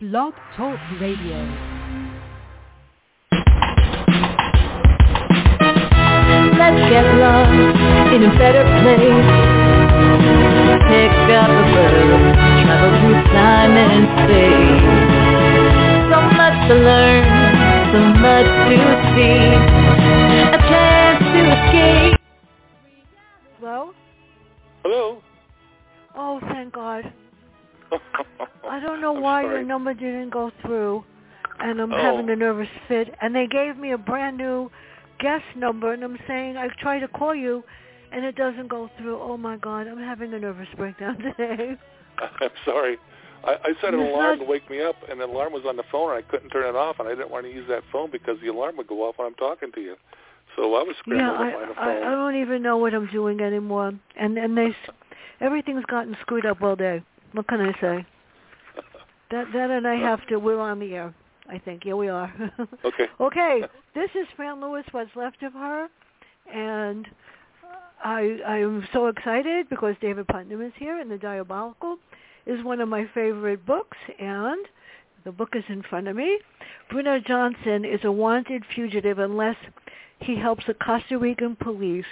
Blog Talk Radio. Let's get lost in a better place. Pick up a bird, travel through time and space. So much to learn, so much to see. A chance to escape. Hello? Hello. Oh, thank God. I don't know why your number didn't go through, and I'm Oh. having a nervous fit. And they gave me a brand new guest number, and I'm saying I tried to call you, and it doesn't go through. Oh my God, I'm having a nervous breakdown today. I'm sorry. I, I set an It's alarm not- to wake me up, and the alarm was on the phone, and I couldn't turn it off, and I didn't want to use that phone because the alarm would go off when I'm talking to you. So I was scrambling yeah, I, to find a I I phone. don't even know what I'm doing anymore, and and they s everything's gotten screwed up all day. What can I say? That that and I have to. We're on the air. I think. Yeah, we are. Okay. okay. This is Fran Lewis. What's left of her, and I I am so excited because David Putnam is here, and the Diabolical is one of my favorite books, and the book is in front of me. Bruno Johnson is a wanted fugitive unless he helps the Costa Rican police.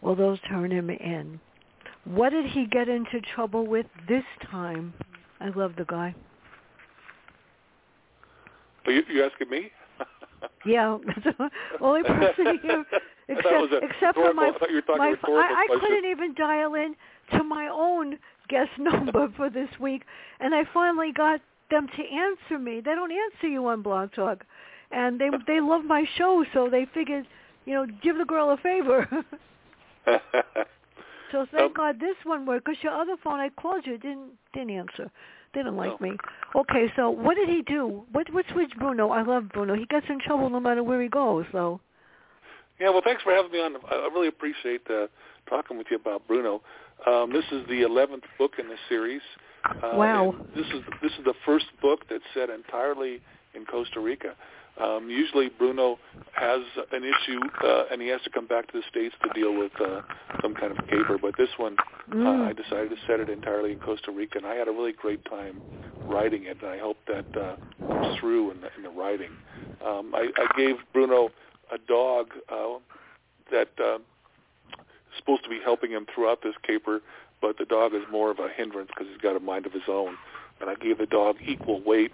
Will those turn him in? What did he get into trouble with this time? I love the guy. Are you, you asking me? Yeah, only person here, except it was a except for my rhetorical- I you were my. I, I couldn't even dial in to my own guest number for this week, and I finally got them to answer me. They don't answer you on Blog Talk, and they they love my show, so they figured, you know, give the girl a favor. So thank Um, God this one worked. Because your other phone, I called you, didn't didn't answer. They didn't like Oh. me. Okay, so what did he do? What what's with Bruno? I love Bruno. He gets in trouble no matter where he goes. So Yeah, well, thanks for having me on. I I really appreciate uh, talking with you about Bruno. Um, this is the eleventh book in the series. Uh, Wow. This is this is the first book that's set entirely in Costa Rica. Um, usually, Bruno has an issue uh, and he has to come back to the states to deal with uh, some kind of caper. But this one, uh, Mm. I decided to set it entirely in Costa Rica, and I had a really great time writing it. And I hope that uh, comes through in the, in the writing. Um, I, I gave Bruno a dog uh, that uh, is supposed to be helping him throughout this caper, but the dog is more of a hindrance because he's got a mind of his own. And I gave the dog equal weight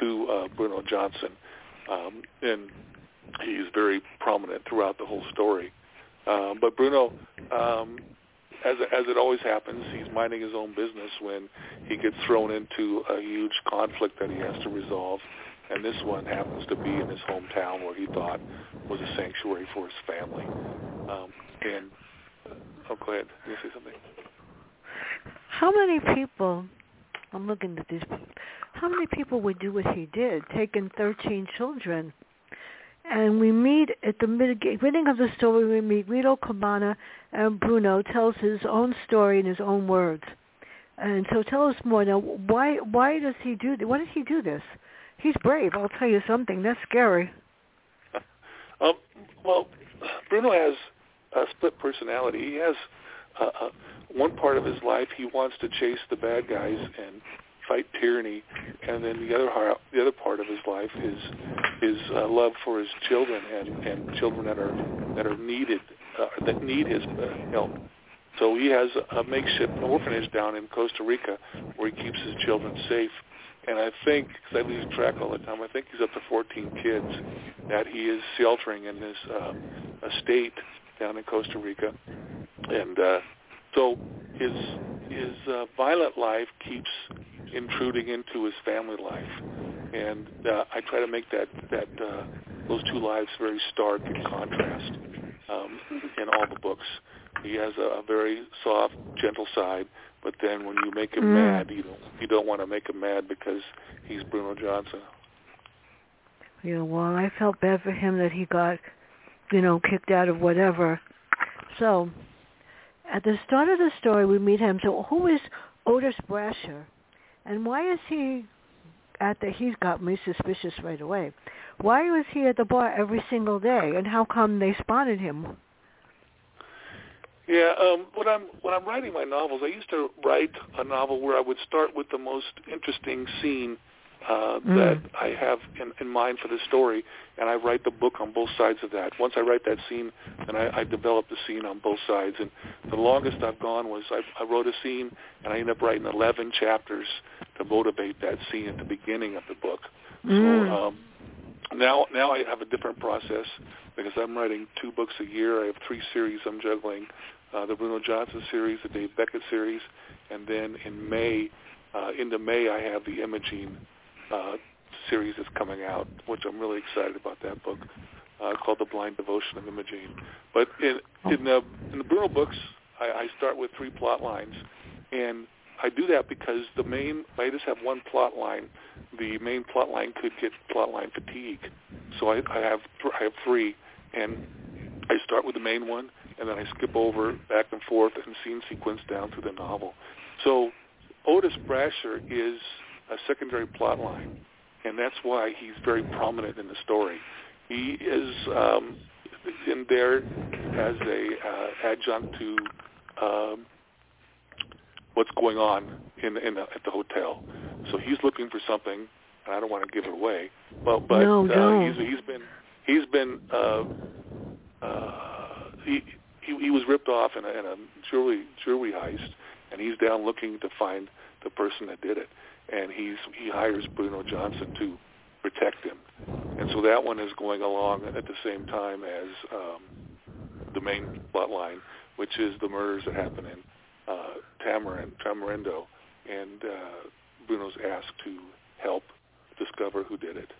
to uh, Bruno Johnson, um, and he's very prominent throughout the whole story. Um, but Bruno, um, as as it always happens, he's minding his own business when he gets thrown into a huge conflict that he has to resolve. And this one happens to be in his hometown where he thought was a sanctuary for his family. Um, and oh, go ahead. You say something? how many people? I'm looking at these. How many people would do what he did, taking 13 children? And we meet at the beginning of the story. We meet Rito Cabana, and Bruno tells his own story in his own words. And so, tell us more now. Why? Why does he do? Why does he do this? He's brave. I'll tell you something. That's scary. Um, well, Bruno has a split personality. He has uh, one part of his life he wants to chase the bad guys and fight tyranny, and then the other har- the other part of his life is his uh, love for his children and, and children that are that are needed uh, that need his uh, help. So he has a makeshift orphanage down in Costa Rica where he keeps his children safe. And I think, because I lose track all the time, I think he's up to 14 kids that he is sheltering in his uh, estate down in Costa Rica. And uh, so his his uh, violent life keeps intruding into his family life, and uh, I try to make that that uh, those two lives very stark in contrast um, in all the books. He has a, a very soft, gentle side, but then when you make him Mm. mad, you don't you don't want to make him mad because he's Bruno Johnson. Yeah, well, I felt bad for him that he got, you know, kicked out of whatever. So, at the start of the story, we meet him. So, who is Otis Brasher, and why is he at the? He's got me suspicious right away. Why was he at the bar every single day, and how come they spotted him? Yeah, um, when I'm when I'm writing my novels, I used to write a novel where I would start with the most interesting scene uh, mm. that I have in, in mind for the story, and I write the book on both sides of that. Once I write that scene, then I, I develop the scene on both sides. And the longest I've gone was I, I wrote a scene, and I ended up writing 11 chapters to motivate that scene at the beginning of the book. Mm. So um, now, now I have a different process because I'm writing two books a year. I have three series I'm juggling: uh, the Bruno Johnson series, the Dave Beckett series, and then in May, uh, into May, I have the Imogene uh, series is coming out, which I'm really excited about that book, uh, called The Blind Devotion of Imogene. But in in the in the Bruno books, I, I start with three plot lines, and I do that because the main I just have one plot line. The main plot line could get plot line fatigue, so I, I have I have three, and I start with the main one, and then I skip over back and forth and scene sequence down through the novel. So Otis Brasher is a secondary plot line, and that's why he's very prominent in the story. He is um, in there as a uh, adjunct to um, what's going on in, in the, at the hotel. So he's looking for something, and I don't want to give it away. But but no, uh, no. he's he's been he's been uh, uh, he, he he was ripped off in a, in a jewelry jewelry heist, and he's down looking to find the person that did it and he's he hires Bruno Johnson to protect him, and so that one is going along at the same time as um, the main plot line, which is the murders that happen in uh, Tamarind, Tamarindo, and uh, Bruno's asked to help discover who did it.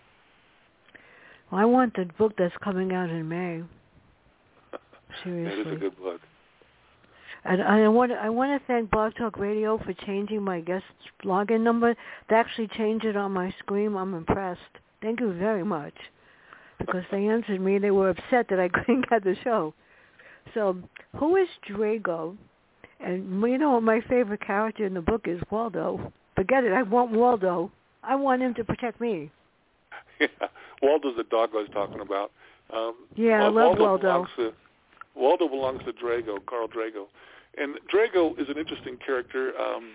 Well, I want the book that's coming out in May. Seriously. that is a good book. And I want to, I want to thank Blog Talk Radio for changing my guest login number. They actually changed it on my screen. I'm impressed. Thank you very much. Because they answered me. They were upset that I couldn't get the show. So, who is Drago? And you know my favorite character in the book is Waldo. Forget it. I want Waldo. I want him to protect me. Yeah, Waldo's the dog I was talking about. Um, yeah, uh, I love Waldo. Waldo. Belongs to, Waldo belongs to Drago, Carl Drago. And Drago is an interesting character. Um,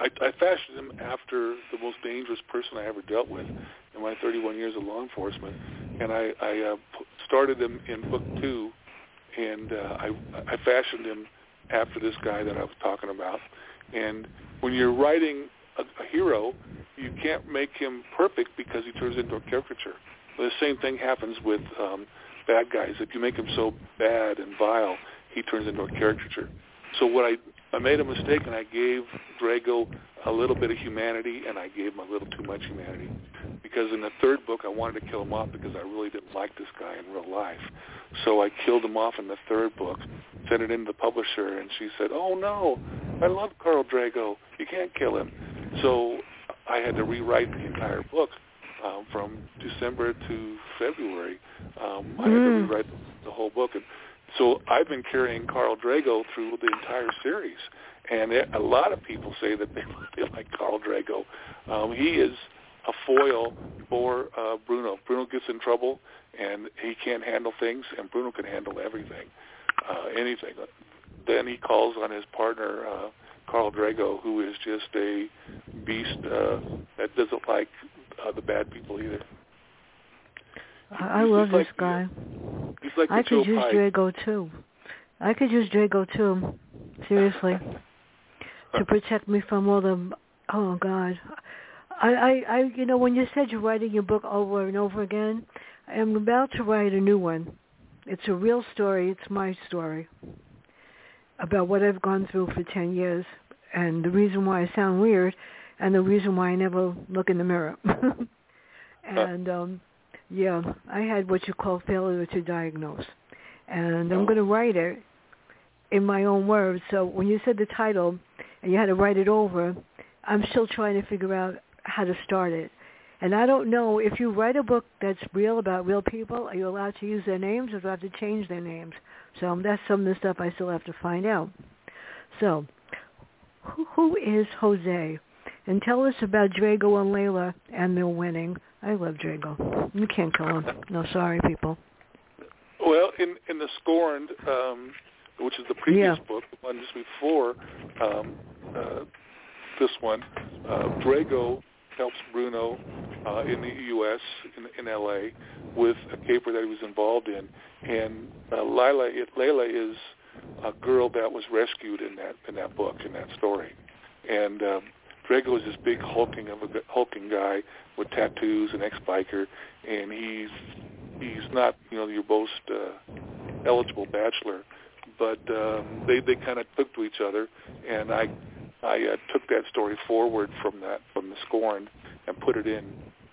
I, I fashioned him after the most dangerous person I ever dealt with in my 31 years of law enforcement, and I, I uh, started him in book two, and uh, I, I fashioned him after this guy that I was talking about. And when you're writing a, a hero, you can't make him perfect because he turns into a caricature. The same thing happens with um, bad guys. If you make him so bad and vile, he turns into a caricature. So what I I made a mistake and I gave Drago a little bit of humanity and I gave him a little too much humanity. Because in the third book I wanted to kill him off because I really didn't like this guy in real life. So I killed him off in the third book, sent it in to the publisher and she said, Oh no, I love Carl Drago. You can't kill him. So I had to rewrite the entire book um, from December to February. Um, I had to Mm. rewrite the whole book and so I've been carrying Carl Drago through the entire series, and a lot of people say that they, they like Carl Drago. Um, he is a foil for uh, Bruno. Bruno gets in trouble, and he can't handle things, and Bruno can handle everything, uh, anything. Then he calls on his partner, uh, Carl Drago, who is just a beast uh, that doesn't like uh, the bad people either. I, I love just this guy. Like I the Joe could use Pye. Drago too. I could use Drago too. Seriously. to protect me from all the oh god. I, I, I you know, when you said you're writing your book over and over again, I'm about to write a new one. It's a real story, it's my story. About what I've gone through for ten years and the reason why I sound weird and the reason why I never look in the mirror. and um yeah, I had what you call failure to diagnose. And I'm Oh. going to write it in my own words. So when you said the title and you had to write it over, I'm still trying to figure out how to start it. And I don't know if you write a book that's real about real people, are you allowed to use their names or do I have to change their names? So that's some of the stuff I still have to find out. So who, who is Jose? And tell us about Drago and Layla and their winning. I love Drago. You can't kill him. No, sorry, people. Well, in in the Scorned, um, which is the previous Yeah. book, the one just before um, uh, this one, uh, Drago helps Bruno uh, in the U.S. in, in L.A. with a caper that he was involved in, and uh, Lila Layla is a girl that was rescued in that in that book in that story, and um, Drago is this big hulking of a hulking guy with tattoos, an ex-biker, and he's he's not you know your most uh, eligible bachelor, but um, they they kind of took to each other, and I I uh, took that story forward from that from the scorn and put it in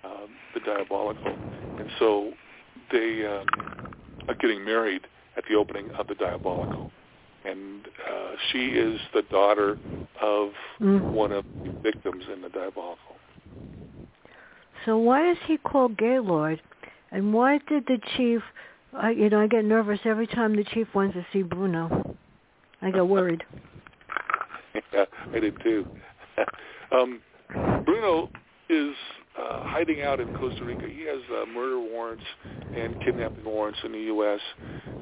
um, the diabolical, and so they um, are getting married at the opening of the diabolical and uh, she is the daughter of mm. one of the victims in the diabolical. So why is he called Gaylord, and why did the chief? I, you know, I get nervous every time the chief wants to see Bruno. I get worried. yeah, I did too. um, Bruno is uh, hiding out in Costa Rica. He has uh, murder warrants and kidnapping warrants in the U.S.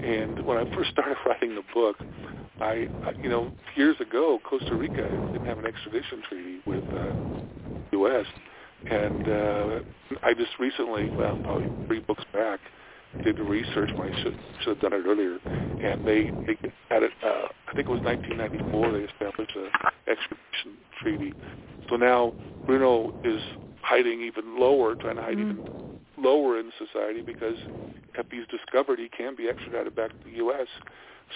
And when I first started writing the book, I, you know, years ago, Costa Rica didn't have an extradition treaty with uh, U.S. And uh, I just recently, well, probably three books back, did the research when I should should have done it earlier, and they they it. Uh, I think it was 1994. They established an extradition treaty. So now Bruno is hiding even lower, trying to hide mm-hmm. even lower in society because if he's discovered, he can be extradited back to the U.S.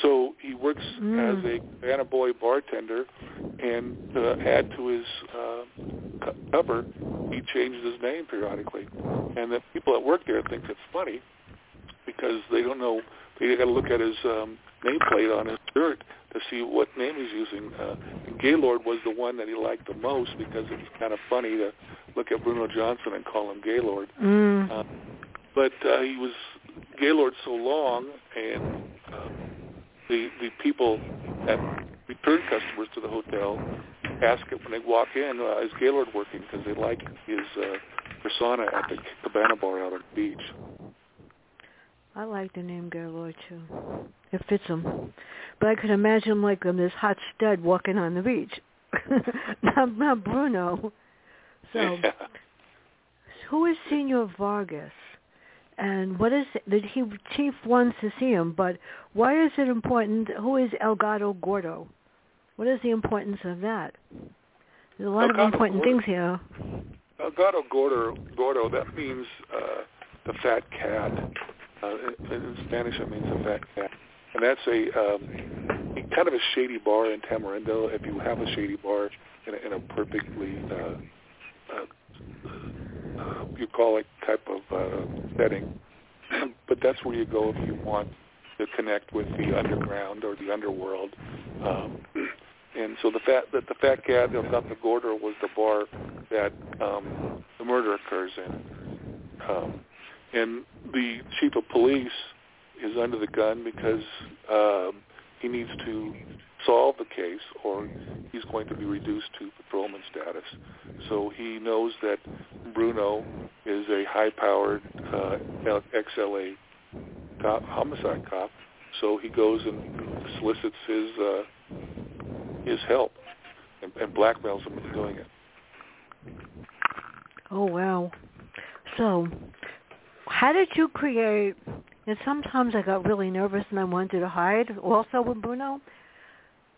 So he works mm. as a cabana boy bartender, and to add to his uh, cover, he changes his name periodically. And the people that work there think it's funny because they don't know. They got to look at his um, nameplate on his shirt to see what name he's using. Uh, Gaylord was the one that he liked the most because it's kind of funny to look at Bruno Johnson and call him Gaylord. Mm. Uh, but uh, he was Gaylord so long, and uh, the the people that return customers to the hotel ask it when they walk in, uh, is Gaylord working? Because they like his uh, persona at the cabana bar out on the beach. I like the name Gaylord too. It fits him. But I could imagine like him, this hot stud walking on the beach. not, not Bruno. So, who is Senor Vargas? And what is that he chief wants to see him, but why is it important? Who is El Gato Gordo? What is the importance of that? There's a lot El of important Gordo, things here. El Gato Gordo, Gordo that means uh, the fat cat. Uh, in, Spanish, it means cat, and that's a um, kind of a shady bar in Tamarindo. If you have a shady bar in a, in a perfectly uh, uh, uh, it type of uh, setting, but that's where you go if you want to connect with the underground or the underworld. Um, and so the fat that the fat cat the Gorder was the bar that um, the murder occurs in. Um, and the chief of police is under the gun because um, he needs to solve the case or he's going to be reduced to patrolman status. So he knows that Bruno is a high-powered uh, XLA cop, homicide cop. So he goes and solicits his uh, his help and, and blackmails him into doing it. Oh wow! So, how did you create? And sometimes I got really nervous and I wanted to hide. Also with Bruno,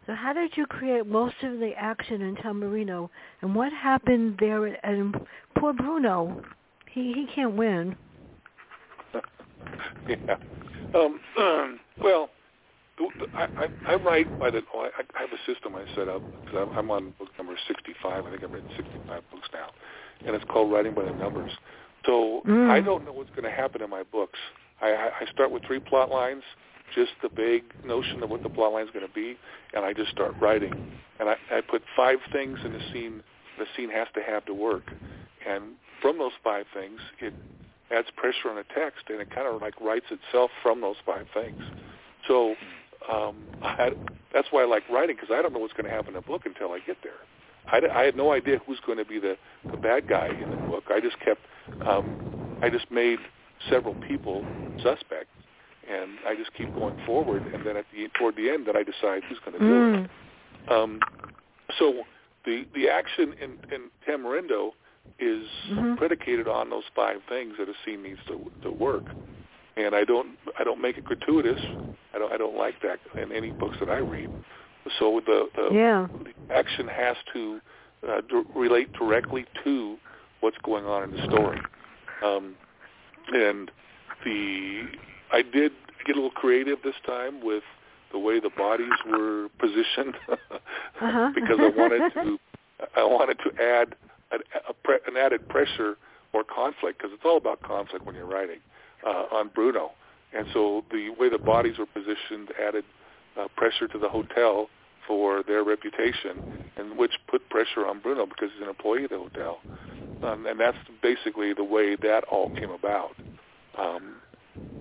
so how did you create most of the action in Tamarindo, and what happened there? And poor Bruno, he he can't win. yeah. Um, um, well, I, I, I write by the. Oh, I, I have a system I set up because I'm, I'm on book number 65. I think I've written 65 books now, and it's called writing by the numbers. So mm. I don't know what's going to happen in my books. I, I start with three plot lines, just the vague notion of what the plot line is going to be, and I just start writing. And I, I put five things in the scene the scene has to have to work. And from those five things, it adds pressure on the text, and it kind of like writes itself from those five things. So um, I that's why I like writing because I don't know what's going to happen in a book until I get there. I, I had no idea who's going to be the, the bad guy in the book. I just kept, um, I just made several people suspects and I just keep going forward. And then at the toward the end, then I decide who's going to do mm. it. Um, so the the action in, in Tamarindo is Mhm. predicated on those five things that a scene needs to to work. And I don't I don't make it gratuitous. I don't I don't like that in any books that I read. So the the, Yeah. the action has to uh, d- relate directly to what's going on in the story. Um, and the I did get a little creative this time with the way the bodies were positioned Uh-huh. because I wanted to I wanted to add an, a pre, an added pressure or conflict because it's all about conflict when you're writing uh, on Bruno, and so the way the bodies were positioned added uh, pressure to the hotel for their reputation, and which put pressure on Bruno because he's an employee of the hotel, um, and that's basically the way that all came about. Um,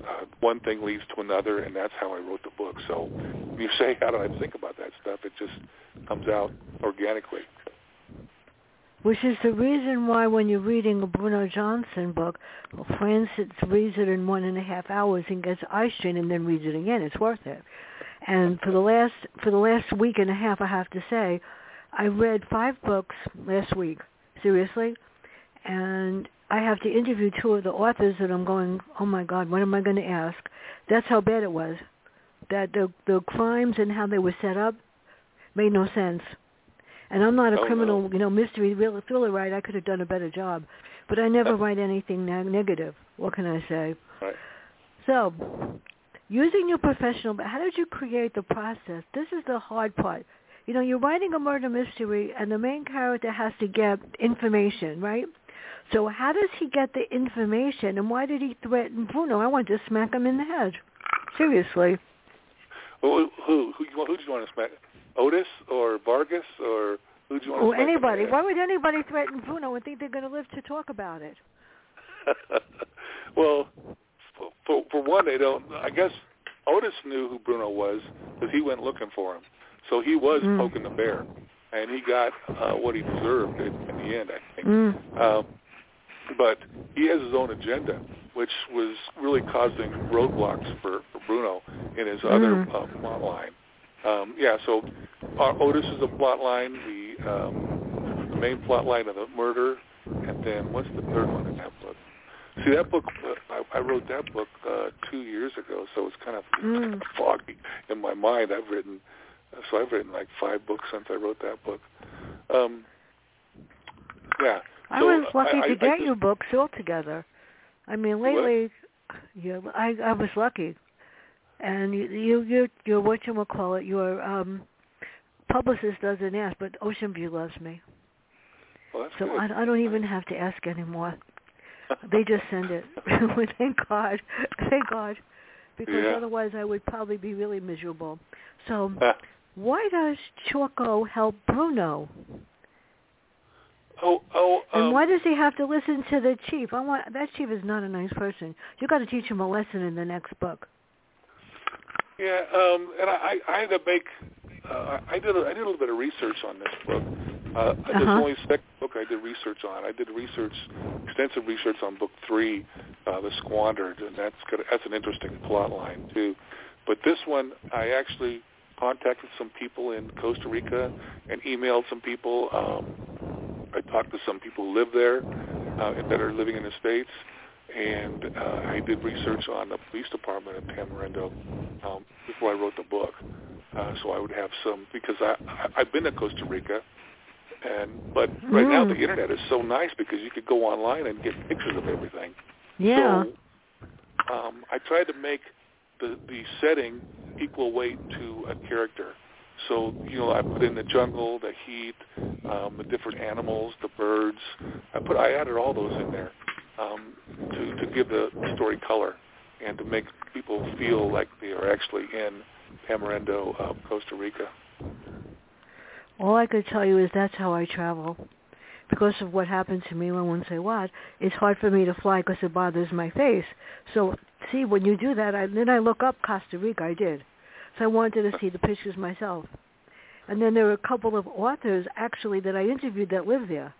uh, one thing leads to another, and that's how I wrote the book. So when you say, how do I think about that stuff? It just comes out organically. Which is the reason why when you're reading a Bruno Johnson book, Francis reads it in one and a half hours and gets eye strain and then reads it again. It's worth it. And for the last for the last week and a half, I have to say, I read five books last week. Seriously, and I have to interview two of the authors and I'm going. Oh my God, what am I going to ask? That's how bad it was. That the the crimes and how they were set up made no sense. And I'm not a Oh, criminal, no. you know, mystery real thriller writer. I could have done a better job, but I never write anything neg- negative. What can I say? Right. So, using your professional, but how did you create the process? This is the hard part. You know, you're writing a murder mystery, and the main character has to get information, right? So, how does he get the information, and why did he threaten Bruno? I want to smack him in the head. Seriously. Who who who, who do you want to smack? Otis or Vargas or who do you want to Or smack? anybody. Why would anybody threaten Bruno and think they're going to live to talk about it? well, for, for one, they don't. I guess Otis knew who Bruno was because he went looking for him. So he was Mm. poking the bear, and he got uh, what he deserved in, in the end, I think. Mm. Um, but he has his own agenda, which was really causing roadblocks for, for Bruno in his other Mm. uh, plot line. Um, yeah, so uh, Otis is a plot line, the, um, the main plot line of the murder, and then what's the third one in that book? See, that book, uh, I, I wrote that book uh, two years ago, so it's kind of Mm. foggy in my mind. I've written, so I've written like five books since I wrote that book. Um, yeah. I So, was lucky I- I- to I get just- your books all together. I mean, what? lately, yeah, I I was lucky, and you you you you're what you will call it. Your um, publicist doesn't ask, but Oceanview loves me, Well, so good. I I don't even have to ask anymore. They just send it. Thank God, thank God, because Yeah. otherwise I would probably be really miserable. So why does Choco help Bruno? oh, oh, um, And why does he have to listen to the chief? I want that chief is not a nice person. You got to teach him a lesson in the next book. Yeah, um, and I, I had to make. Uh, I did. A, I did a little bit of research on this book. Uh, Uh-huh. only the second book I did research on. I did research, extensive research on book three, uh, The Squandered, and that's got, that's an interesting plot line too. But this one, I actually contacted some people in Costa Rica and emailed some people. Um, I talked to some people who live there uh, that are living in the states, and uh, I did research on the police department in Tamarindo um, before I wrote the book. Uh, so I would have some because I, I I've been to Costa Rica, and but right now Mm. the internet is so nice because you could go online and get pictures of everything. Yeah. So um, I tried to make the the setting equal weight to a character. So you know, I put in the jungle, the heat, um, the different animals, the birds. I put I added all those in there um, to to give the story color and to make people feel like they are actually in Tamarindo, uh, Costa Rica. All I could tell you is that's how I travel. Because of what happened to me when one say what, it's hard for me to fly because it bothers my face. So see, when you do that, I, then I look up Costa Rica. I did. So I wanted to see the pictures myself. And then there were a couple of authors actually that I interviewed that live there.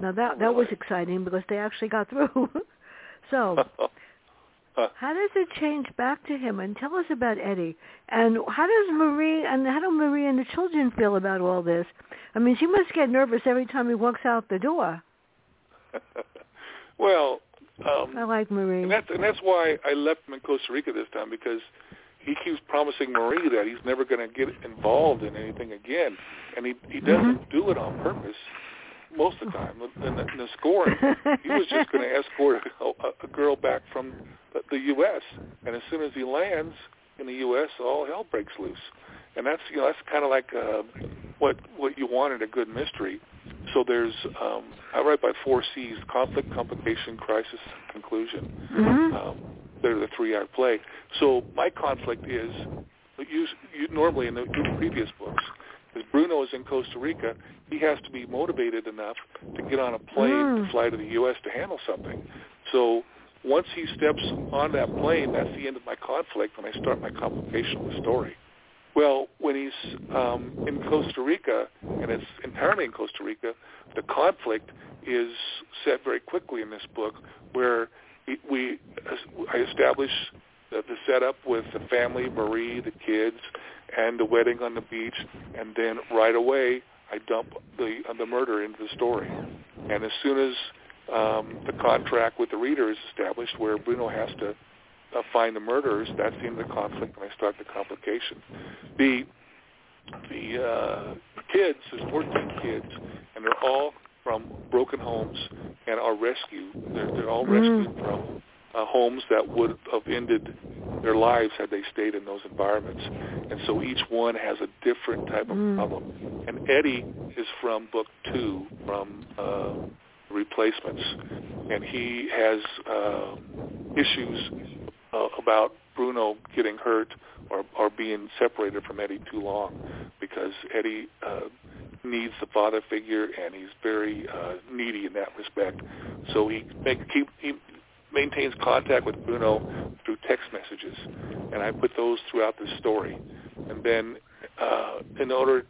Now that that was exciting because they actually got through. so how does it change back to him? And tell us about Eddie. And how does Marie and how do Marie and the children feel about all this? I mean, she must get nervous every time he walks out the door. well, um, I like Marie. and that's and that's why I left him in Costa Rica this time because he keeps promising Marie that he's never going to get involved in anything again, and he he doesn't do it on purpose most of the time. In the, in the Scorned, he was just going to escort a, a girl back from the, U.S. And as soon as he lands in the U.S., all hell breaks loose. And that's you know that's kind of like uh, what what you want in a good mystery. So there's um, I write by four C's: conflict, complication, crisis, conclusion. Mhm. Um, they're the three-act play. So my conflict is you, you normally in the previous books, as Bruno is in Costa Rica, he has to be motivated enough to get on a plane Mm. to fly to the U.S. to handle something. So once he steps on that plane, that's the end of my conflict when I start my complication of the story. Well, when he's um, in Costa Rica, and it's entirely in Costa Rica, the conflict is set very quickly in this book, where we- we I establish the, the setup with the family, Marie, the kids, and the wedding on the beach, and then right away I dump the uh, the murder into the story. And as soon as um, the contract with the reader is established, where Bruno has to uh, find the murderers, that's the end of the conflict, and I start the complication. The the uh, kids, there's 14 kids, and they're all from broken homes and are rescued. They're, they're all Mm. rescued from uh, homes that would have ended their lives had they stayed in those environments. And so each one has a different type of Mm. problem. And Eddie is from book two, from uh, Replacements, and he has uh, issues uh, about Bruno getting hurt or, or being separated from Eddie too long because Eddie uh, needs the father figure and he's very uh, needy in that respect. So he make, keep, he maintains contact with Bruno through text messages, and I put those throughout the story. And then uh, in order,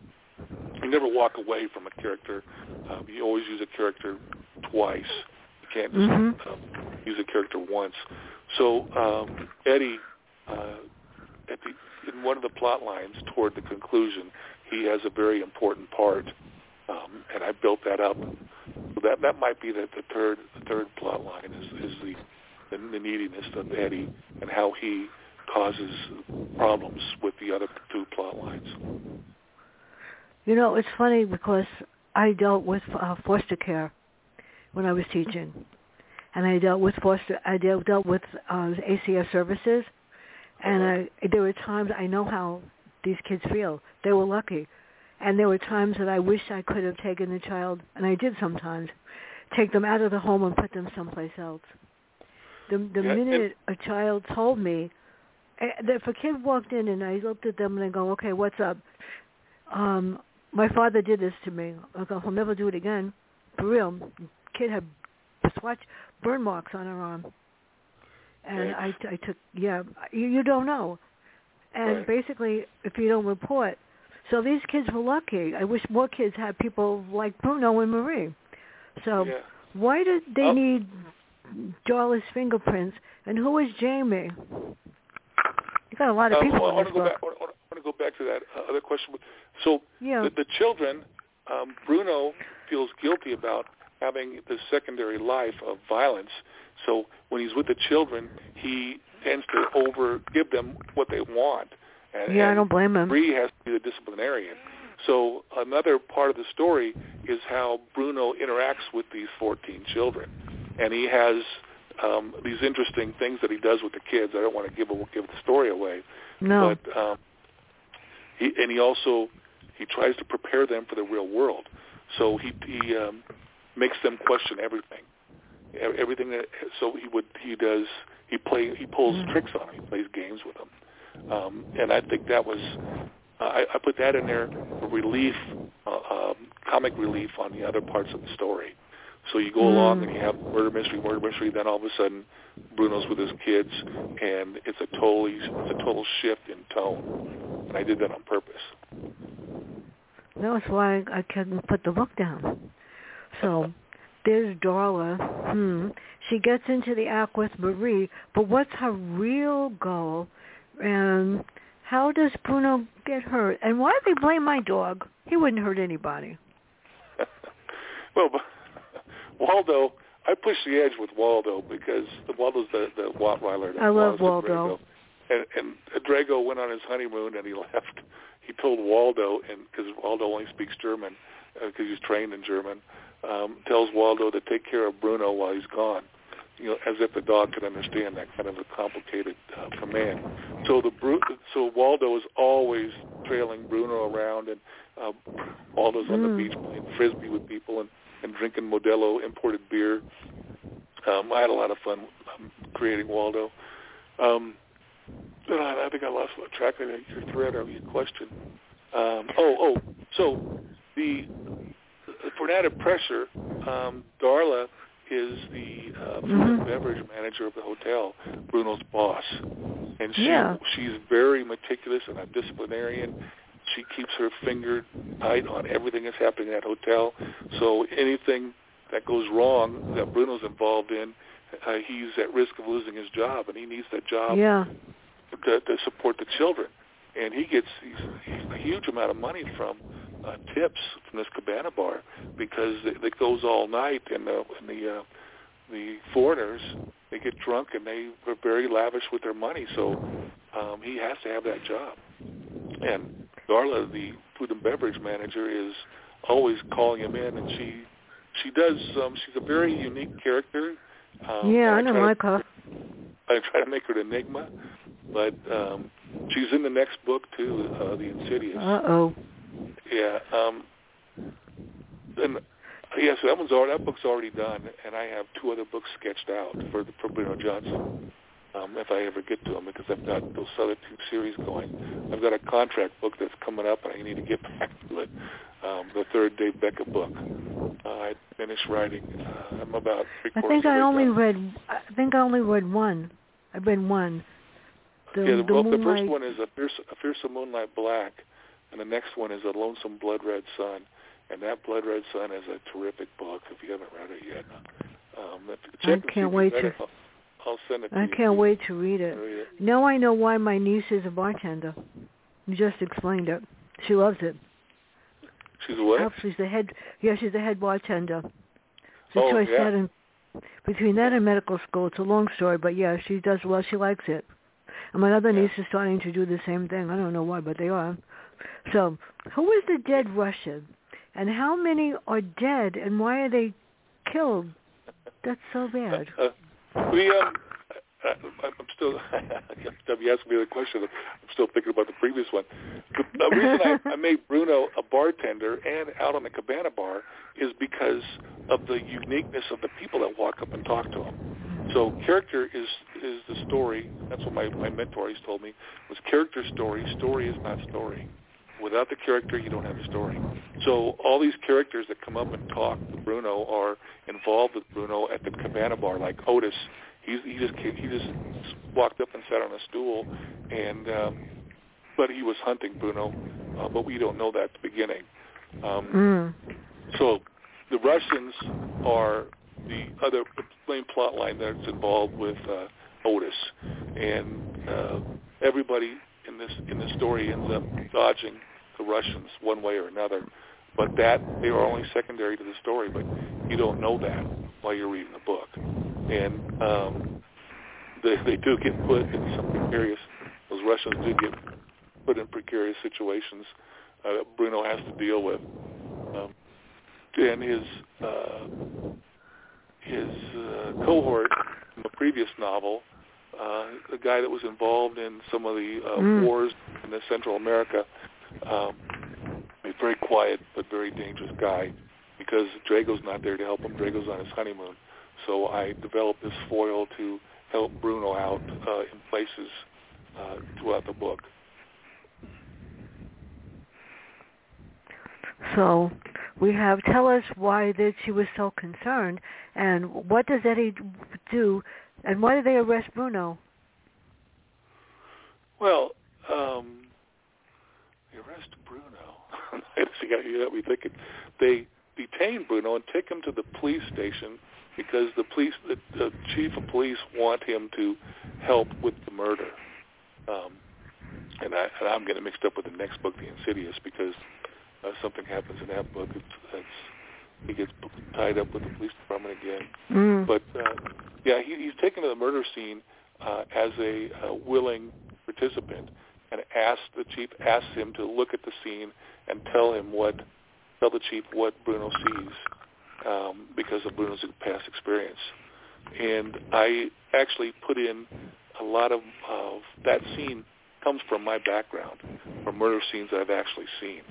you never walk away from a character. Um, you always use a character twice. You can't just Mhm. um, use a character once. So um, Eddie, uh, at the, in one of the plot lines toward the conclusion, he has a very important part, um, and I built that up. So that that might be the, the third the third plot line is, is the, the the neediness of Eddie and how he causes problems with the other two plot lines. You know, it's funny because I dealt with uh, foster care when I was teaching, and I dealt with foster. I dealt dealt with uh, ACS services, and I, there were times I know how these kids feel. They were lucky, and there were times that I wish I could have taken the child, and I did sometimes, take them out of the home and put them someplace else. The the Yeah, minute a child told me, eh, if a kid walked in and I looked at them and I go, okay, what's up? Um, my father did this to me. I go, he'll never do it again. For real. Kid had swatch burn marks on her arm. And Yeah. I, I took, yeah, you, you don't know. And Right. basically, if you don't report. So these kids were lucky. I wish more kids had people like Bruno and Marie. So yeah. why did they Oh. need Darla's fingerprints? And who is Jamie? You got a lot of Um, people well, I want to go book. back. I want to go back to that uh, other question. So Yeah. the, the children, um, Bruno feels guilty about having the secondary life of violence. So when he's with the children, he tends to over give them what they want. And, yeah, I don't blame him. Bree has to be the disciplinarian. So another part of the story is how Bruno interacts with these 14 children, and he has um, these interesting things that he does with the kids. I don't want to give give the story away, No. but um, he and he also he tries to prepare them for the real world. So he he um, makes them question everything, everything that. So he would he does he play he pulls Mm. tricks on them. He plays games with them, um, and I think that was I, I put that in there for relief, uh, um, comic relief on the other parts of the story. So you go along Mm. and you have murder mystery, murder mystery. Then all of a sudden, Bruno's with his kids, and it's a totally it's a total shift in tone. And I did that on purpose. That's why I couldn't put the book down. So there's Darla. Hmm. She gets into the act with Marie, but what's her real goal? And how does Bruno get hurt? And why do they blame my dog? He wouldn't hurt anybody. well, Waldo, I push the edge with Waldo because the Waldo's the the Rottweiler. I love Waldo. And and Drago went on his honeymoon and he left. He told Waldo, and because Waldo only speaks German, because uh, he's trained in German, um, tells Waldo to take care of Bruno while he's gone. You know, as if the dog could understand that kind of a complicated uh, command. So the Bru- so Waldo is always trailing Bruno around, and uh, Waldo's on Mm. the beach playing frisbee with people and and drinking Modelo imported beer. Um, I had a lot of fun um, creating Waldo. Um, and I, I think I lost track of your thread of your question. Um, oh, oh, so the for an added pressure, um, Darla is the uh, food Mhm. and beverage manager of the hotel, Bruno's boss, and she Yeah. she's very meticulous and a disciplinarian. She keeps her finger tight on everything that's happening in that hotel. So anything that goes wrong that Bruno's involved in, uh, he's at risk of losing his job, and he needs that job Yeah. to, to support the children. And he gets he's, he's a huge amount of money from uh, tips from this cabana bar because it, it goes all night, and the and the uh, the foreigners they get drunk and they are very lavish with their money. So um, he has to have that job. And Darla, the food and beverage manager, is always calling him in, and she she does. Um, she's a very unique character. Um, yeah, I try to- like her. I try to make her an enigma, but um, she's in the next book too, uh, the Insidious. Uh oh. Yeah, um, and yeah, so that one's already that book's already done, and I have two other books sketched out for the, for Bruno Johnson. Um, if I ever get to them, because I've got those other two series going. I've got a contract book that's coming up, and I need to get back to it. Um, the third Dave Beckett book. Uh, I finished writing. Uh, I'm about three I think I only done. read. I think I only read one. I read one. The, yeah, the, the well, the first one is a fierce, a fierce of moonlight black, and the next one is a lonesome blood red sun, and that blood red sun is a terrific book. If you haven't read it yet, um, check I and see if can't wait to- it. I'll, I'll send it. To I can't wait to read it. Read it. Now I know why my niece is a bartender. You just explained it. She loves it. She's what? Oh, she's the head. Yeah, she's the head bartender. A Oh, choice yeah. that and between that and medical school, it's a long story, but yeah, she does well. She likes it. And my other Yeah. niece is starting to do the same thing. I don't know why, but they are. So, who is the dead Russian, and how many are dead, and why are they killed? That's so bad. Uh, we um, I, I'm still. you asked me the question. I'm still thinking about the previous one. The, the reason I, I made Bruno a bartender and out on the cabana bar is because of the uniqueness of the people that walk up and talk to him. So character is is the story. That's what my my mentor always told me was character story. Story is not story. Without the character, you don't have a story. So all these characters that come up and talk to Bruno are involved with Bruno at the cabana bar, like Otis. He's, he just came, he just walked up and sat on a stool, and um, but he was hunting Bruno, uh, but we don't know that at the beginning. Um, Mm. so the Russians are the other main plot line that's involved with uh, Otis, and uh, everybody in this in this story ends up dodging the Russians one way or another. But that they are only secondary to the story, but you don't know that while you're reading the book, and um, they they do get put in some precarious. Those Russians do get put in precarious situations uh, that Bruno has to deal with. Um, and his uh, his uh, cohort from a previous novel, uh, the guy that was involved in some of the uh, Mm. wars in the Central America, um, a very quiet but very dangerous guy because Drago's not there to help him. Drago's on his honeymoon. So I developed this foil to help Bruno out uh, in places uh, throughout the book. So we have tell us why that she was so concerned, and what does Eddie do, and why did they arrest Bruno? Well, um, arrest Bruno. you got you got me thinking. They detain Bruno and take him to the police station because the police, the, the chief of police, want him to help with the murder. Um, and, I, and I'm getting mixed up with the next book, The Insidious, because uh, something happens in that book. It's, it's he gets tied up with the police department again. Mm. But uh, yeah, he, he's taken to the murder scene uh, as a uh, willing participant, and asks the chief asks him to look at the scene and tell him what tell the chief what Bruno sees um, because of Bruno's past experience. And I actually put in a lot of, of that scene comes from my background, from murder scenes I've actually seen.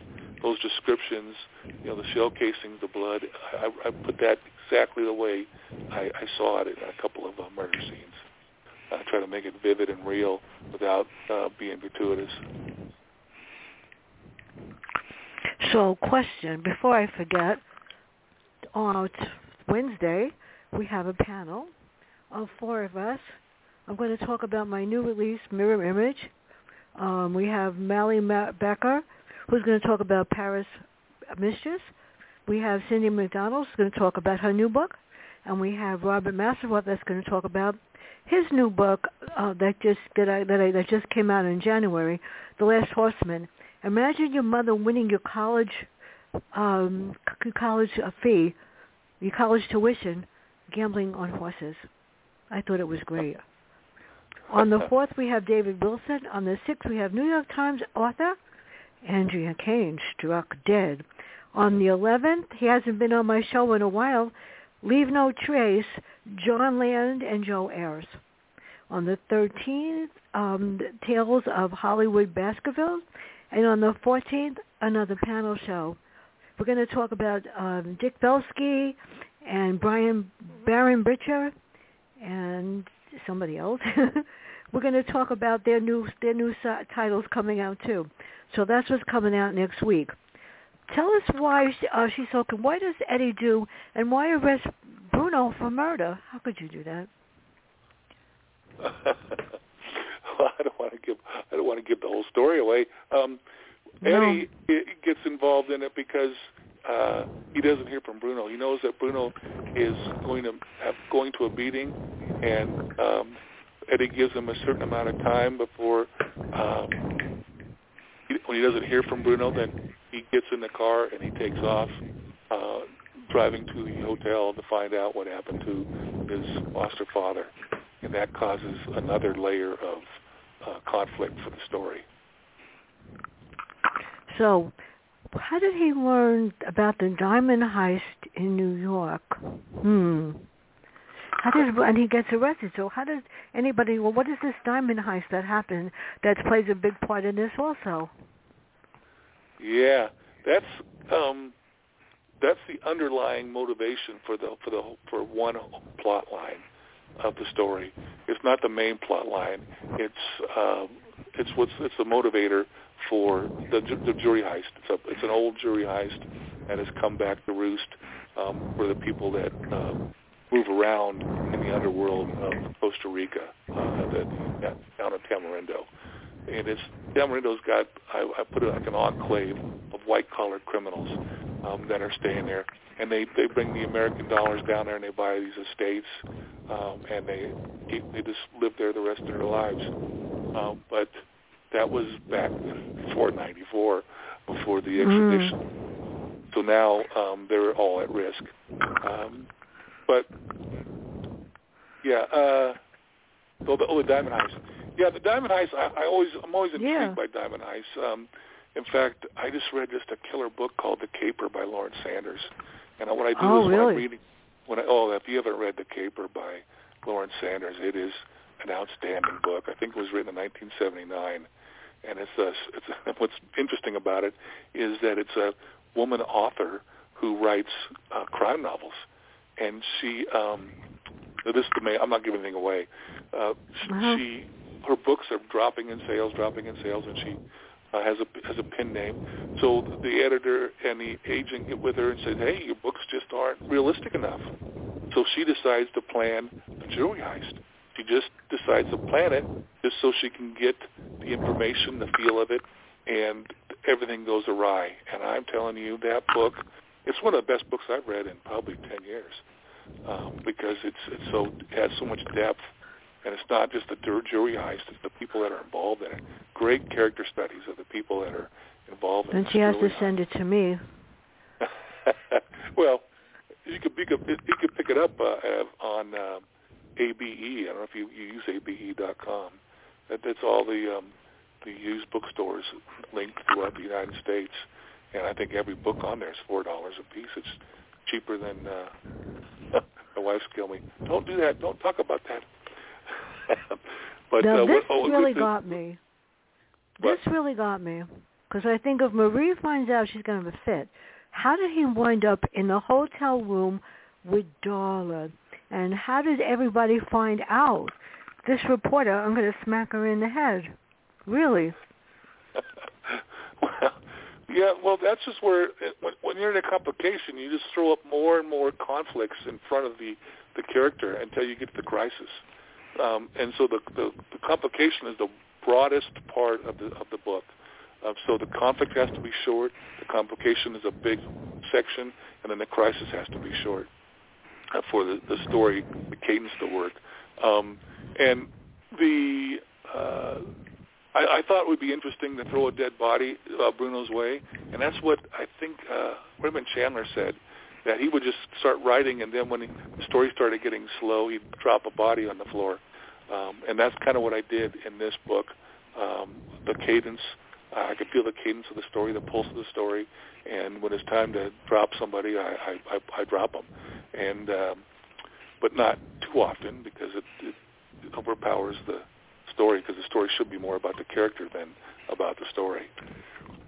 Those descriptions, you know, the shell casings, the blood, I, I put that exactly the way I, I saw it in a couple of uh, murder scenes. I try to make it vivid and real without uh, being gratuitous. So, question before I forget, on Wednesday we have a panel of four of us. I'm going to talk about my new release, Mirror Image. Um, we have Mally Ma- Becker, who's going to talk about Paris Mistress. We have Cindy McDonald, who's going to talk about her new book. And we have Robert Massaroff that's going to talk about his new book uh, that just that I, that I, that just came out in January, The Last Horseman. Imagine your mother winning your college um, college uh, fee, your college tuition, gambling on horses. I thought it was great. On the fourth, we have David Wilson. On the sixth, we have New York Times author Andrea Kane, struck dead. On the 11th, he hasn't been on my show in a while, Leave No Trace, John Land and Joe Ayers. On the 13th, um, Tales of Hollywood Baskerville. And on the 14th, another panel show. We're going to talk about um, Dick Belsky and Brian Baron Britcher and somebody else. We're going to talk about their new their new titles coming out too. So that's what's coming out next week. Tell us why she, uh, she's so. Why does Eddie do and why arrest Bruno for murder? How could you do that? well, I don't want to give I don't want to give the whole story away. Um, No. Eddie gets involved in it because uh, he doesn't hear from Bruno. He knows that Bruno is going to have going to a meeting, and um, Eddie gives him a certain amount of time before. Um, he, when he doesn't hear from Bruno, then he gets in the car and he takes off, uh, driving to the hotel to find out what happened to his foster father, and that causes another layer of uh, conflict for the story. So, how did he learn about the diamond heist in New York? Hmm. How did and he gets arrested? So how does anybody? Well, what is this diamond heist that happened that plays a big part in this also? Yeah, that's um, that's the underlying motivation for the for the for one plot line of the story. It's not the main plot line. It's um, it's what's it's the motivator for the the jury heist. It's a it's an old jury heist that has come back to roost um, for the people that um, move around in the underworld of Costa Rica, uh, the, that, down in Tamarindo. And it's Tamarindo's got I, I put it like an enclave of white collar criminals um, that are staying there, and they they bring the American dollars down there and they buy these estates, um, and they they just live there the rest of their lives. Um, but that was back before '94, before the extradition. So now um, they're all at risk. Um, but yeah, uh, oh, the, oh, the Diamond Heist. Yeah, the Diamond Heist. I, I always, I'm always intrigued Yeah. by Diamond Heist. Um, in fact, I just read just a killer book called The Caper by Lawrence Sanders, and what I do Oh, is when really? I'm reading, when I, oh, if you haven't read The Caper by Lawrence Sanders, it is an outstanding book. I think it was written in 1979, and it's a, it's a, what's interesting about it is that it's a woman author who writes uh, crime novels, and she um, this is the main. I'm not giving anything away. Uh, sh- Uh-huh. She her books are dropping in sales, dropping in sales, and she uh, has a has a pen name. So the editor and the agent get with her and said, "Hey, your books just aren't realistic enough." So she decides to plan a jewelry heist. She just decides to plan it just so she can get the information, the feel of it, and everything goes awry. And I'm telling you, that book, it's one of the best books I've read in probably 10 years um, because it's it's so it has so much depth, and it's not just the jury heist; it's the people that are involved in it. Great character studies of the people that are involved in And she has to jury send it to me. well, you could you could you could pick it up uh, on uh, ABE. I don't know if you, you use ABE.com. That, that's all the um, the used bookstores linked throughout the United States, and I think every book on there is four dollars a piece. It's cheaper than uh, my wife's kill me. Don't do that. Don't talk about that. but now uh, this what, oh, really the, got me. What? This really got me because I think if Marie finds out she's going to have a fit, how did he wind up in the hotel room with Darla? And how did everybody find out? This reporter, I'm going to smack her in the head. Really? well, yeah, well, that's just where when, when you're in a complication, you just throw up more and more conflicts in front of the the character until you get to the crisis. Um, and so the, the the complication is the broadest part of the of the book. Um, so the conflict has to be short. The complication is a big section, and then the crisis has to be short uh, for the, the story, the cadence to work. Um, and the uh, I, I thought it would be interesting to throw a dead body uh, Bruno's way, and that's what I think uh, Raymond Chandler said that he would just start writing, and then when he, the story started getting slow, he'd drop a body on the floor, um, and that's kind of what I did in this book. Um, the cadence, uh, I could feel the cadence of the story, the pulse of the story, and when it's time to drop somebody, I I, I, I drop them, and um, but not too often because it, it, it overpowers the story because the story should be more about the character than about the story.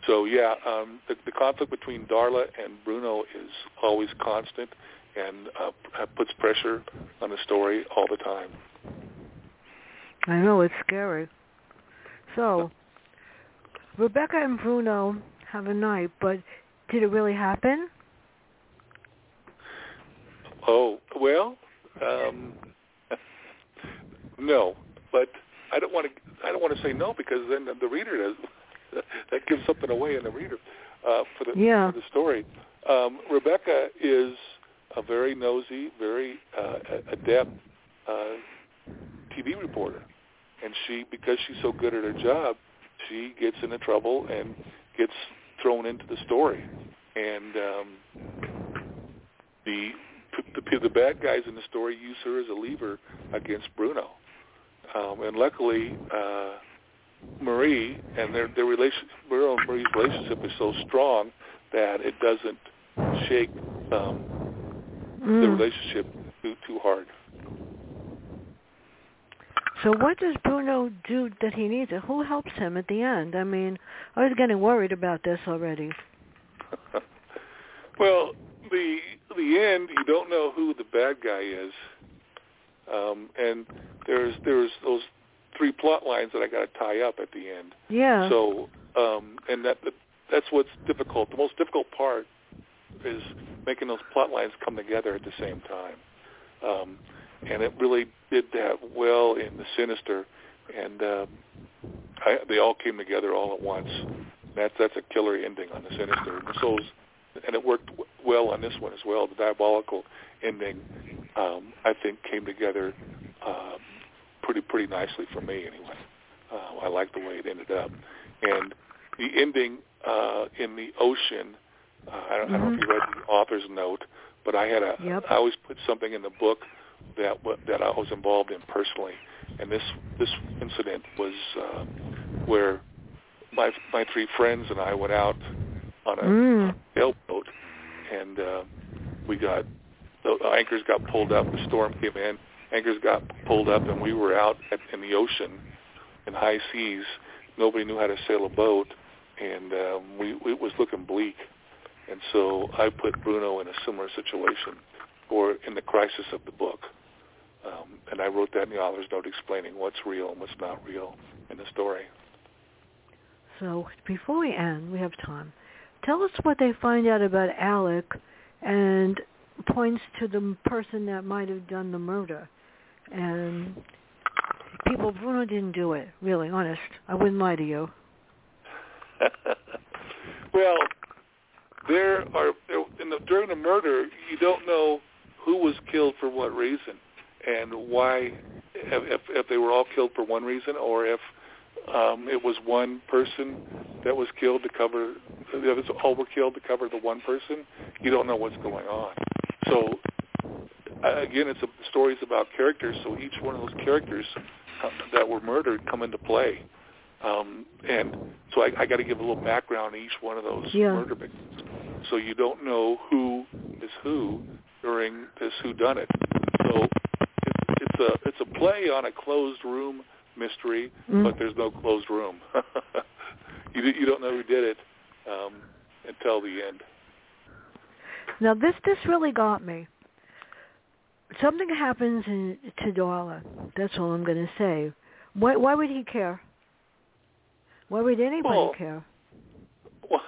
So yeah, um, the, the conflict between Darla and Bruno is always constant and uh, puts pressure on the story all the time. I know it's scary. So, Rebecca and Bruno have a night, but did it really happen? Oh well, um, no, but I don't want to. I don't want to say no because then the reader does. that gives something away in the reader uh, for the yeah. for the story. Um, Rebecca is a very nosy, very uh, adept uh, TV reporter, and she because she's so good at her job, she gets into trouble and gets thrown into the story, and um, the, the the bad guys in the story use her as a lever against Bruno um, and luckily, uh, Marie and their their relation, Bruno and Marie's relationship is so strong that it doesn't shake um, mm. the relationship too too hard. So what does Bruno do that he needs? It? Who helps him at the end? I mean, I was getting worried about this already. well, the the end, you don't know who the bad guy is, um, and there's there's those three plot lines that I got to tie up at the end. Yeah. So, um, and that that's what's difficult. The most difficult part is making those plot lines come together at the same time. Um, and it really did that well in the Sinister, and um, I, they all came together all at once. That's that's a killer ending on the Sinister. And so, and it worked well on this one as well. The diabolical ending, um, I think, came together um, pretty pretty nicely for me anyway. Uh, I like the way it ended up, and the ending uh, in the ocean. Uh, I, don't, mm-hmm. I don't know if you read the author's note, but I had a. Yep. I always put something in the book that that I was involved in personally, and this this incident was uh, where my my three friends and I went out on a mm. sailboat, and uh, we got the anchors got pulled up. The storm came in, anchors got pulled up, and we were out at, in the ocean in high seas. Nobody knew how to sail a boat, and um, we it was looking bleak. And so I put Bruno in a similar situation, or in the crisis of the book. Um, and I wrote that in the author's note explaining what's real and what's not real in the story. So before we end, we have time. Tell us what they find out about Alec and points to the person that might have done the murder and people, Bruno didn't do it. Really, honest. I wouldn't lie to you. well, there are the, during the murder, you don't know who was killed for what reason and why. If, if they were all killed for one reason, or if um, it was one person that was killed to cover, the others all were killed to cover the one person, you don't know what's going on. so again, it's a, stories about characters. So each one of those characters uh, that were murdered come into play. Um, and so I, I got to give a little background to each one of those yeah. murder victims, so you don't know who is who during this who done it. So it's, it's a it's a play on a closed room mystery, Mm. but there's no closed room. you you don't know who did it um, until the end. Now this this really got me. Something happens in, to Darla. That's all I'm going to say. Why why would he care? Why would anybody Well, care? Well,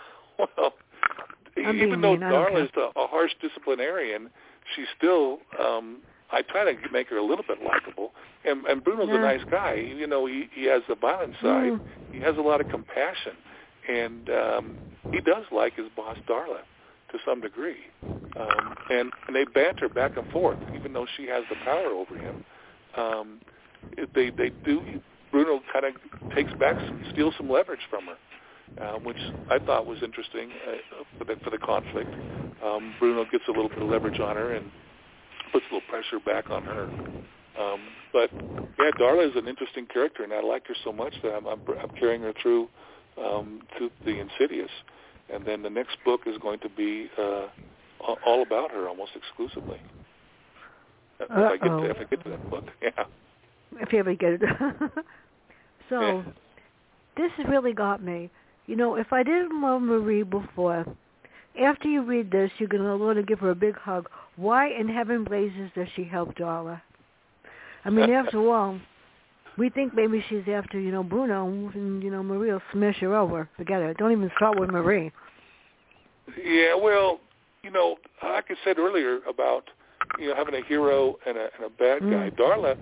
well even though mean, Darla's a, a harsh disciplinarian, she's still. Um, I try to make her a little bit likable. And, and Bruno's Yeah. a nice guy. You know, he he has the violent side. Mm. He has a lot of compassion, and um, he does like his boss Darla to some degree. Um, and and they banter back and forth, even though she has the power over him. Um, they they do. Bruno kind of takes back, some, steals some leverage from her um, which I thought was interesting uh, for, the, for the conflict. Um, Bruno gets a little bit of leverage on her and puts a little pressure back on her. Um, but yeah, Darla is an interesting character, and I like her so much that I'm, I'm, I'm carrying her through um, to the Insidious, and then the next book is going to be uh, all about her almost exclusively. If I get to, if I get to that book, yeah. If you ever get it. so Yeah. this has really got me. You know, if I didn't love Marie before, after you read this, you're going to want to give her a big hug. Why in heaven blazes does she help Darla? I mean, after all, we think maybe she's after, you know, Bruno, and, you know, Marie will smash her over. Forget it. Don't even start with Marie. Yeah, well, you know, like I said earlier about you know having a hero and a, and a bad guy. Mm. Darla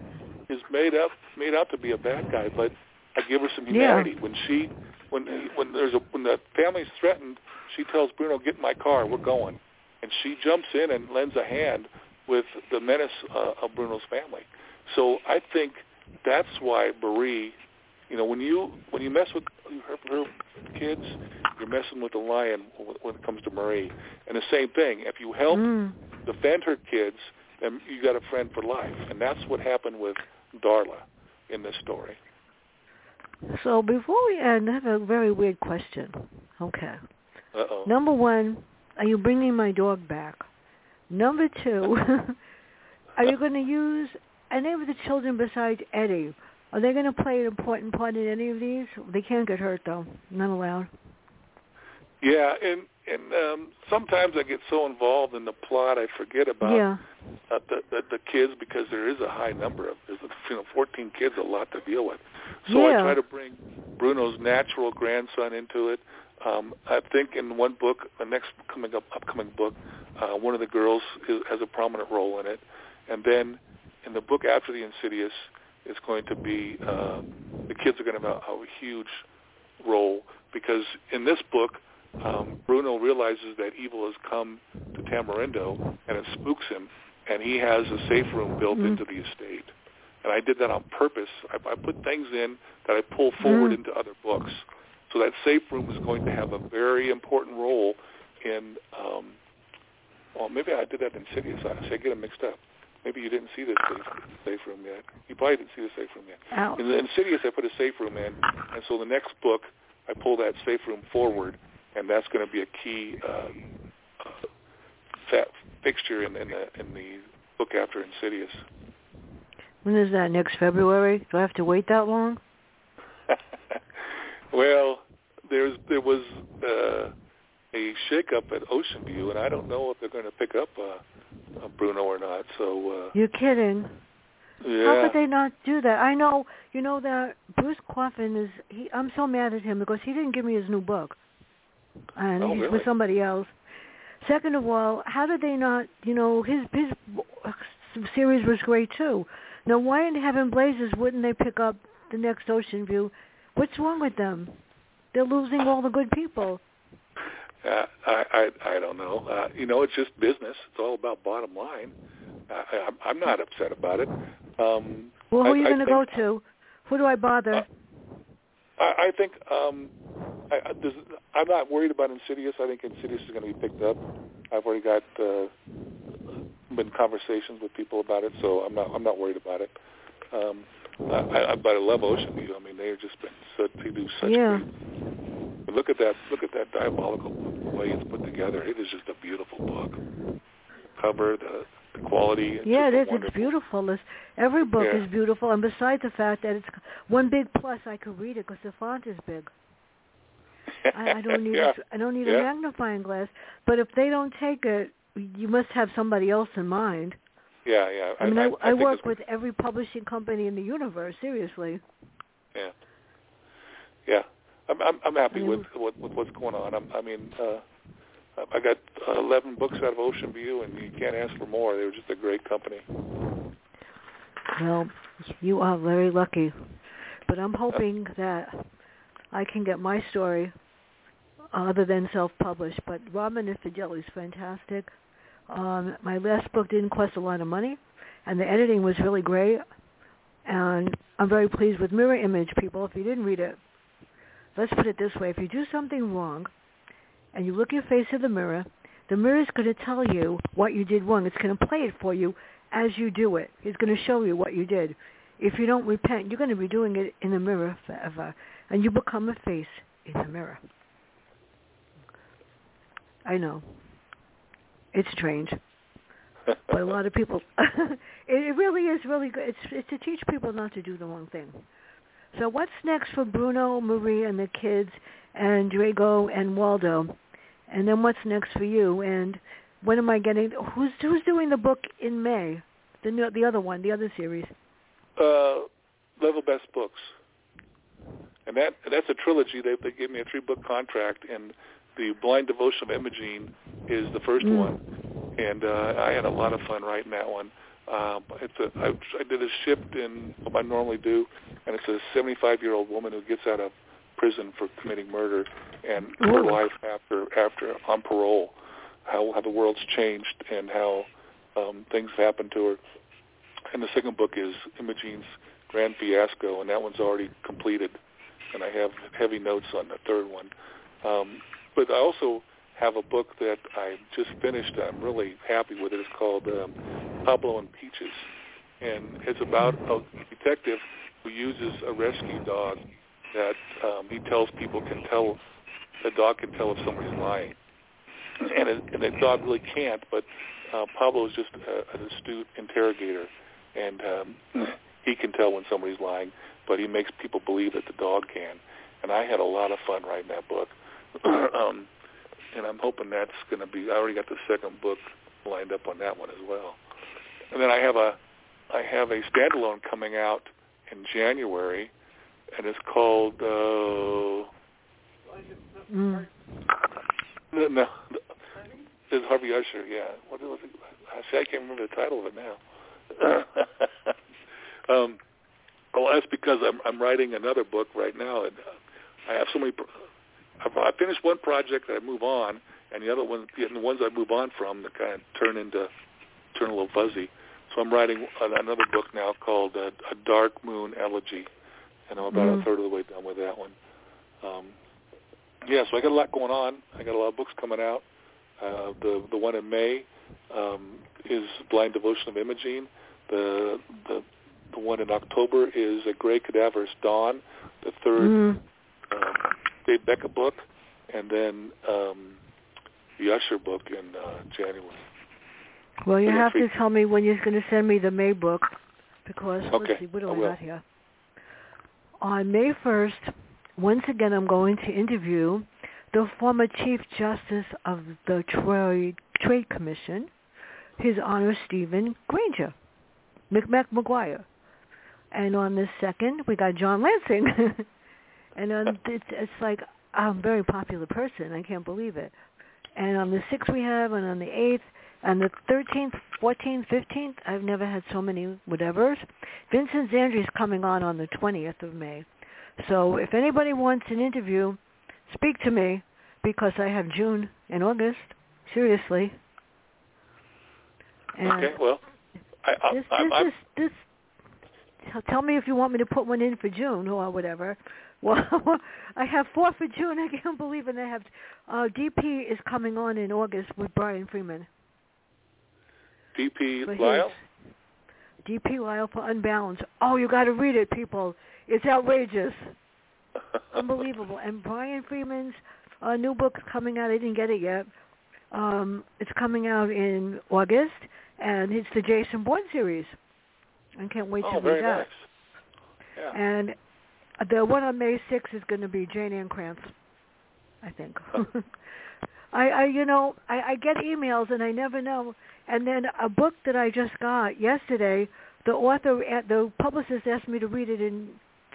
is made up made out to be a bad guy, but I give her some Yeah. humanity when she when when there's a when the family's threatened. She tells Bruno, "Get in my car, we're going," and she jumps in and lends a hand with the menace uh, of Bruno's family. So I think that's why Marie, you know, when you when you mess with her, her kids, you're messing with the lion when- it comes to Marie. And the same thing, if you help Mm. defend her kids, then you got a friend for life. And that's what happened with Darla in this story. So before we end, I have a very weird question. Okay. Uh-oh. Number one, are you bringing my dog back? Number two, are you going to use any of the children besides Eddie? Are they going to play an important part in any of these? They can't get hurt though. Not allowed. Yeah, and and um, sometimes I get so involved in the plot I forget about yeah. uh, the, the the kids because there is a high number of there's you know 14 kids, a lot to deal with. So Yeah. I try to bring Bruno's natural grandson into it. Um, I think in one book, the next coming up upcoming book, uh, one of the girls is, has a prominent role in it, and then in the book after the Insidious, it's going to be uh, the kids are going to have a, a huge role because in this book, um, Bruno realizes that evil has come to Tamarindo and it spooks him, and he has a safe room built Mhm. into the estate. And I did that on purpose. I, I put things in that I pull forward Mm. into other books. So that safe room is going to have a very important role in. Um, well, maybe I did that in Insidious. I, get them mixed up. Maybe you didn't see this safe, safe room yet. You probably didn't see the safe room yet. In the Insidious, I put a safe room in, and so the next book, I pull that safe room forward, and that's going to be a key uh, uh, fa- fixture in, in the in the book after Insidious. When is that? Next February? Do I have to wait that long? well, there's there was uh, a shakeup at Oceanview, and I don't know if they're going to pick up uh, uh, Bruno or not. So uh, You're kidding. yeah, How could they not do that? I know, you know that Bruce Coffin is. He, I'm so mad at him because he didn't give me his new book, and Oh, he's really? with somebody else. Second of all, how did they not? You know, his his series was great too. Now, why in heaven blazes wouldn't they pick up the next Oceanview? What's wrong with them? They're losing all the good people. Uh, I, I I don't know. Uh, you know, it's just business. It's all about bottom line. I, I'm I'm not upset about it. Um, Well, who I- are you going to go to? Who do I bother? I, I think um, I, I, there's, I'm not worried about Insidious. I think Insidious is going to be picked up. I've already got uh, been conversations with people about it, so I'm not I'm not worried about it. Um, I, I, but I love Oceanview. I mean, they've just been such they do such. Yeah. Great, look at that! Look at that diabolical way it's put together. It is just a beautiful book. Cover the, the quality. Yeah, it is. Wonderful. It's beautiful. It's, every book Yeah. is beautiful, and besides the fact that it's one big plus, I could read it because the font is big. I, I don't need yeah. a, I don't need Yeah. a magnifying glass. But if they don't take it, you must have somebody else in mind. Yeah, yeah. I mean, I, I, think work with every publishing company in the universe. Seriously. Yeah. Yeah. I'm I'm, I'm happy I with, with with what's going on. I'm, I mean, uh, I got uh, 11 books out of Oceanview, and you can't ask for more. They were just a great company. Well, you are very lucky. But I'm hoping that I can get my story other than self-published. But Robin and Fidelli is fantastic. Um, my last book didn't cost a lot of money, and the editing was really great. And I'm very pleased with Mirror Image, people. If you didn't read it, let's put it this way. If you do something wrong and you look your face in the mirror, the mirror is going to tell you what you did wrong. It's going to play it for you as you do it. It's going to show you what you did. If you don't repent, you're going to be doing it in the mirror forever, and you become a face in the mirror. I know. It's strange, but a lot of people. it, it really is really good. It's, it's to teach people not to do the wrong thing. So what's next for Bruno, Marie, and the kids, and Drago and Waldo, and then what's next for you? And when am I getting? Who's who's doing the book in May? The new- the other one, the other series. uh, Level Best Books, and that that's a trilogy. They they gave me a three book contract, and the Blind Devotion of Imogene is the first Mm. one, and uh, I had a lot of fun writing that one. Um, it's a I, I did a shift in what I normally do, and it's a 75 year old woman who gets out of prison for committing murder, and her Ooh. life after after on parole, how how the world's changed and how um, things happened to her. And the second book is Imogene's Grand Fiasco, and that one's already completed. And I have heavy notes on the third one. Um, but I also have a book that I just finished. I'm really happy with it. It's called um, Pablo and Peaches, and it's about a detective who uses a rescue dog that um, he tells people can tell. The dog can tell if somebody's lying, and, it, and the dog really can't. But uh, Pablo is just a, an astute interrogator, and um, he can tell when somebody's lying. But he makes people believe that the dog can. And I had a lot of fun writing that book. um, and I'm hoping that's going to be. I already got the second book lined up on that one as well. And then I have a, I have a standalone coming out in January, and it's called. Uh, Mm. no, no, it's Harvey Usher. Yeah, what was it? See, I can't remember the title of it now. um, well, that's because I'm I'm writing another book right now, and uh, I have so many. Pro- I've, finished one project that I move on, and the other one, the, the ones I move on from, that kind of turn into turn a little fuzzy. So I'm writing another book now called uh, A Dark Moon Elegy, and I'm about Mm. a third of the way done with that one. Um, yeah, so I got a lot going on. I got a lot of books coming out. Uh, the the one in May um, is Blind Devotion of Imogene. The the the one in October is A Gray Cadaverous Dawn. The third Mm. um, Dave Beckett book, and then um, the Usher book in uh, January. Well, you have to tell me when you're going to send me the May book, because Okay, let's see, what do I got here? on May 1st, once again, I'm going to interview the former Chief Justice of the Trade, Trade Commission, His Honor Stephen Granger, McMack McGuire. And on the second, we got John Lansing. and on, it's, it's like, I'm a very popular person. I can't believe it. And on the 6th we have, and on the 8th, on the 13th, 14th, 15th, I've never had so many whatevers. Vincent Zandri's coming on on the 20th of May. So if anybody wants an interview, speak to me because I have June and August. Seriously. And okay, well, I, I, this, I, I, this, this, this, tell me if you want me to put one in for June or whatever. Well, I have four for June. I can't believe it. I have uh, DP is coming on in August with Brian Freeman. D.P. Lyle. D.P. Lyle for Unbalanced. Oh, you got to read it, people. It's outrageous, unbelievable. And Brian Freeman's uh, new book is coming out. I didn't get it yet. Um, it's coming out in August, and it's the Jason Bourne series. I can't wait oh, to read that. nice. Yeah. And the one on May 6th is going to be Jayne Ann Krentz, I think. I, I, you know, I, I get emails and I never know. And then a book that I just got yesterday, the author, at the publicist asked me to read it in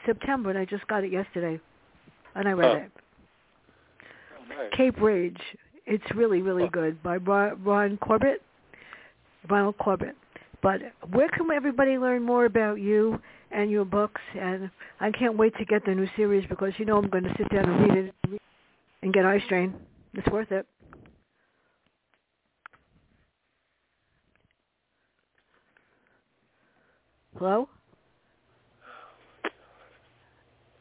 September, and I just got it yesterday, and I read it. Oh, nice. Cape Rage. It's really, really Huh. good by Ron Corbett. Ronald Corbett. But where can everybody learn more about you and your books? And I can't wait to get the new series because you know I'm going to sit down and read it and get eye strain. It's worth it. Hello?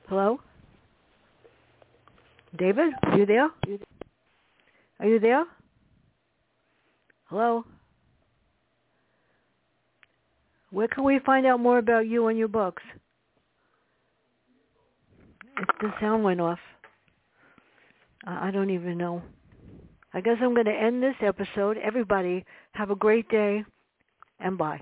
Hello? David, are you there? Are you there? Hello? Where can we find out more about you and your books? It, the sound went off. I don't even know. I guess I'm going to end this episode. Everybody, have a great day, and bye.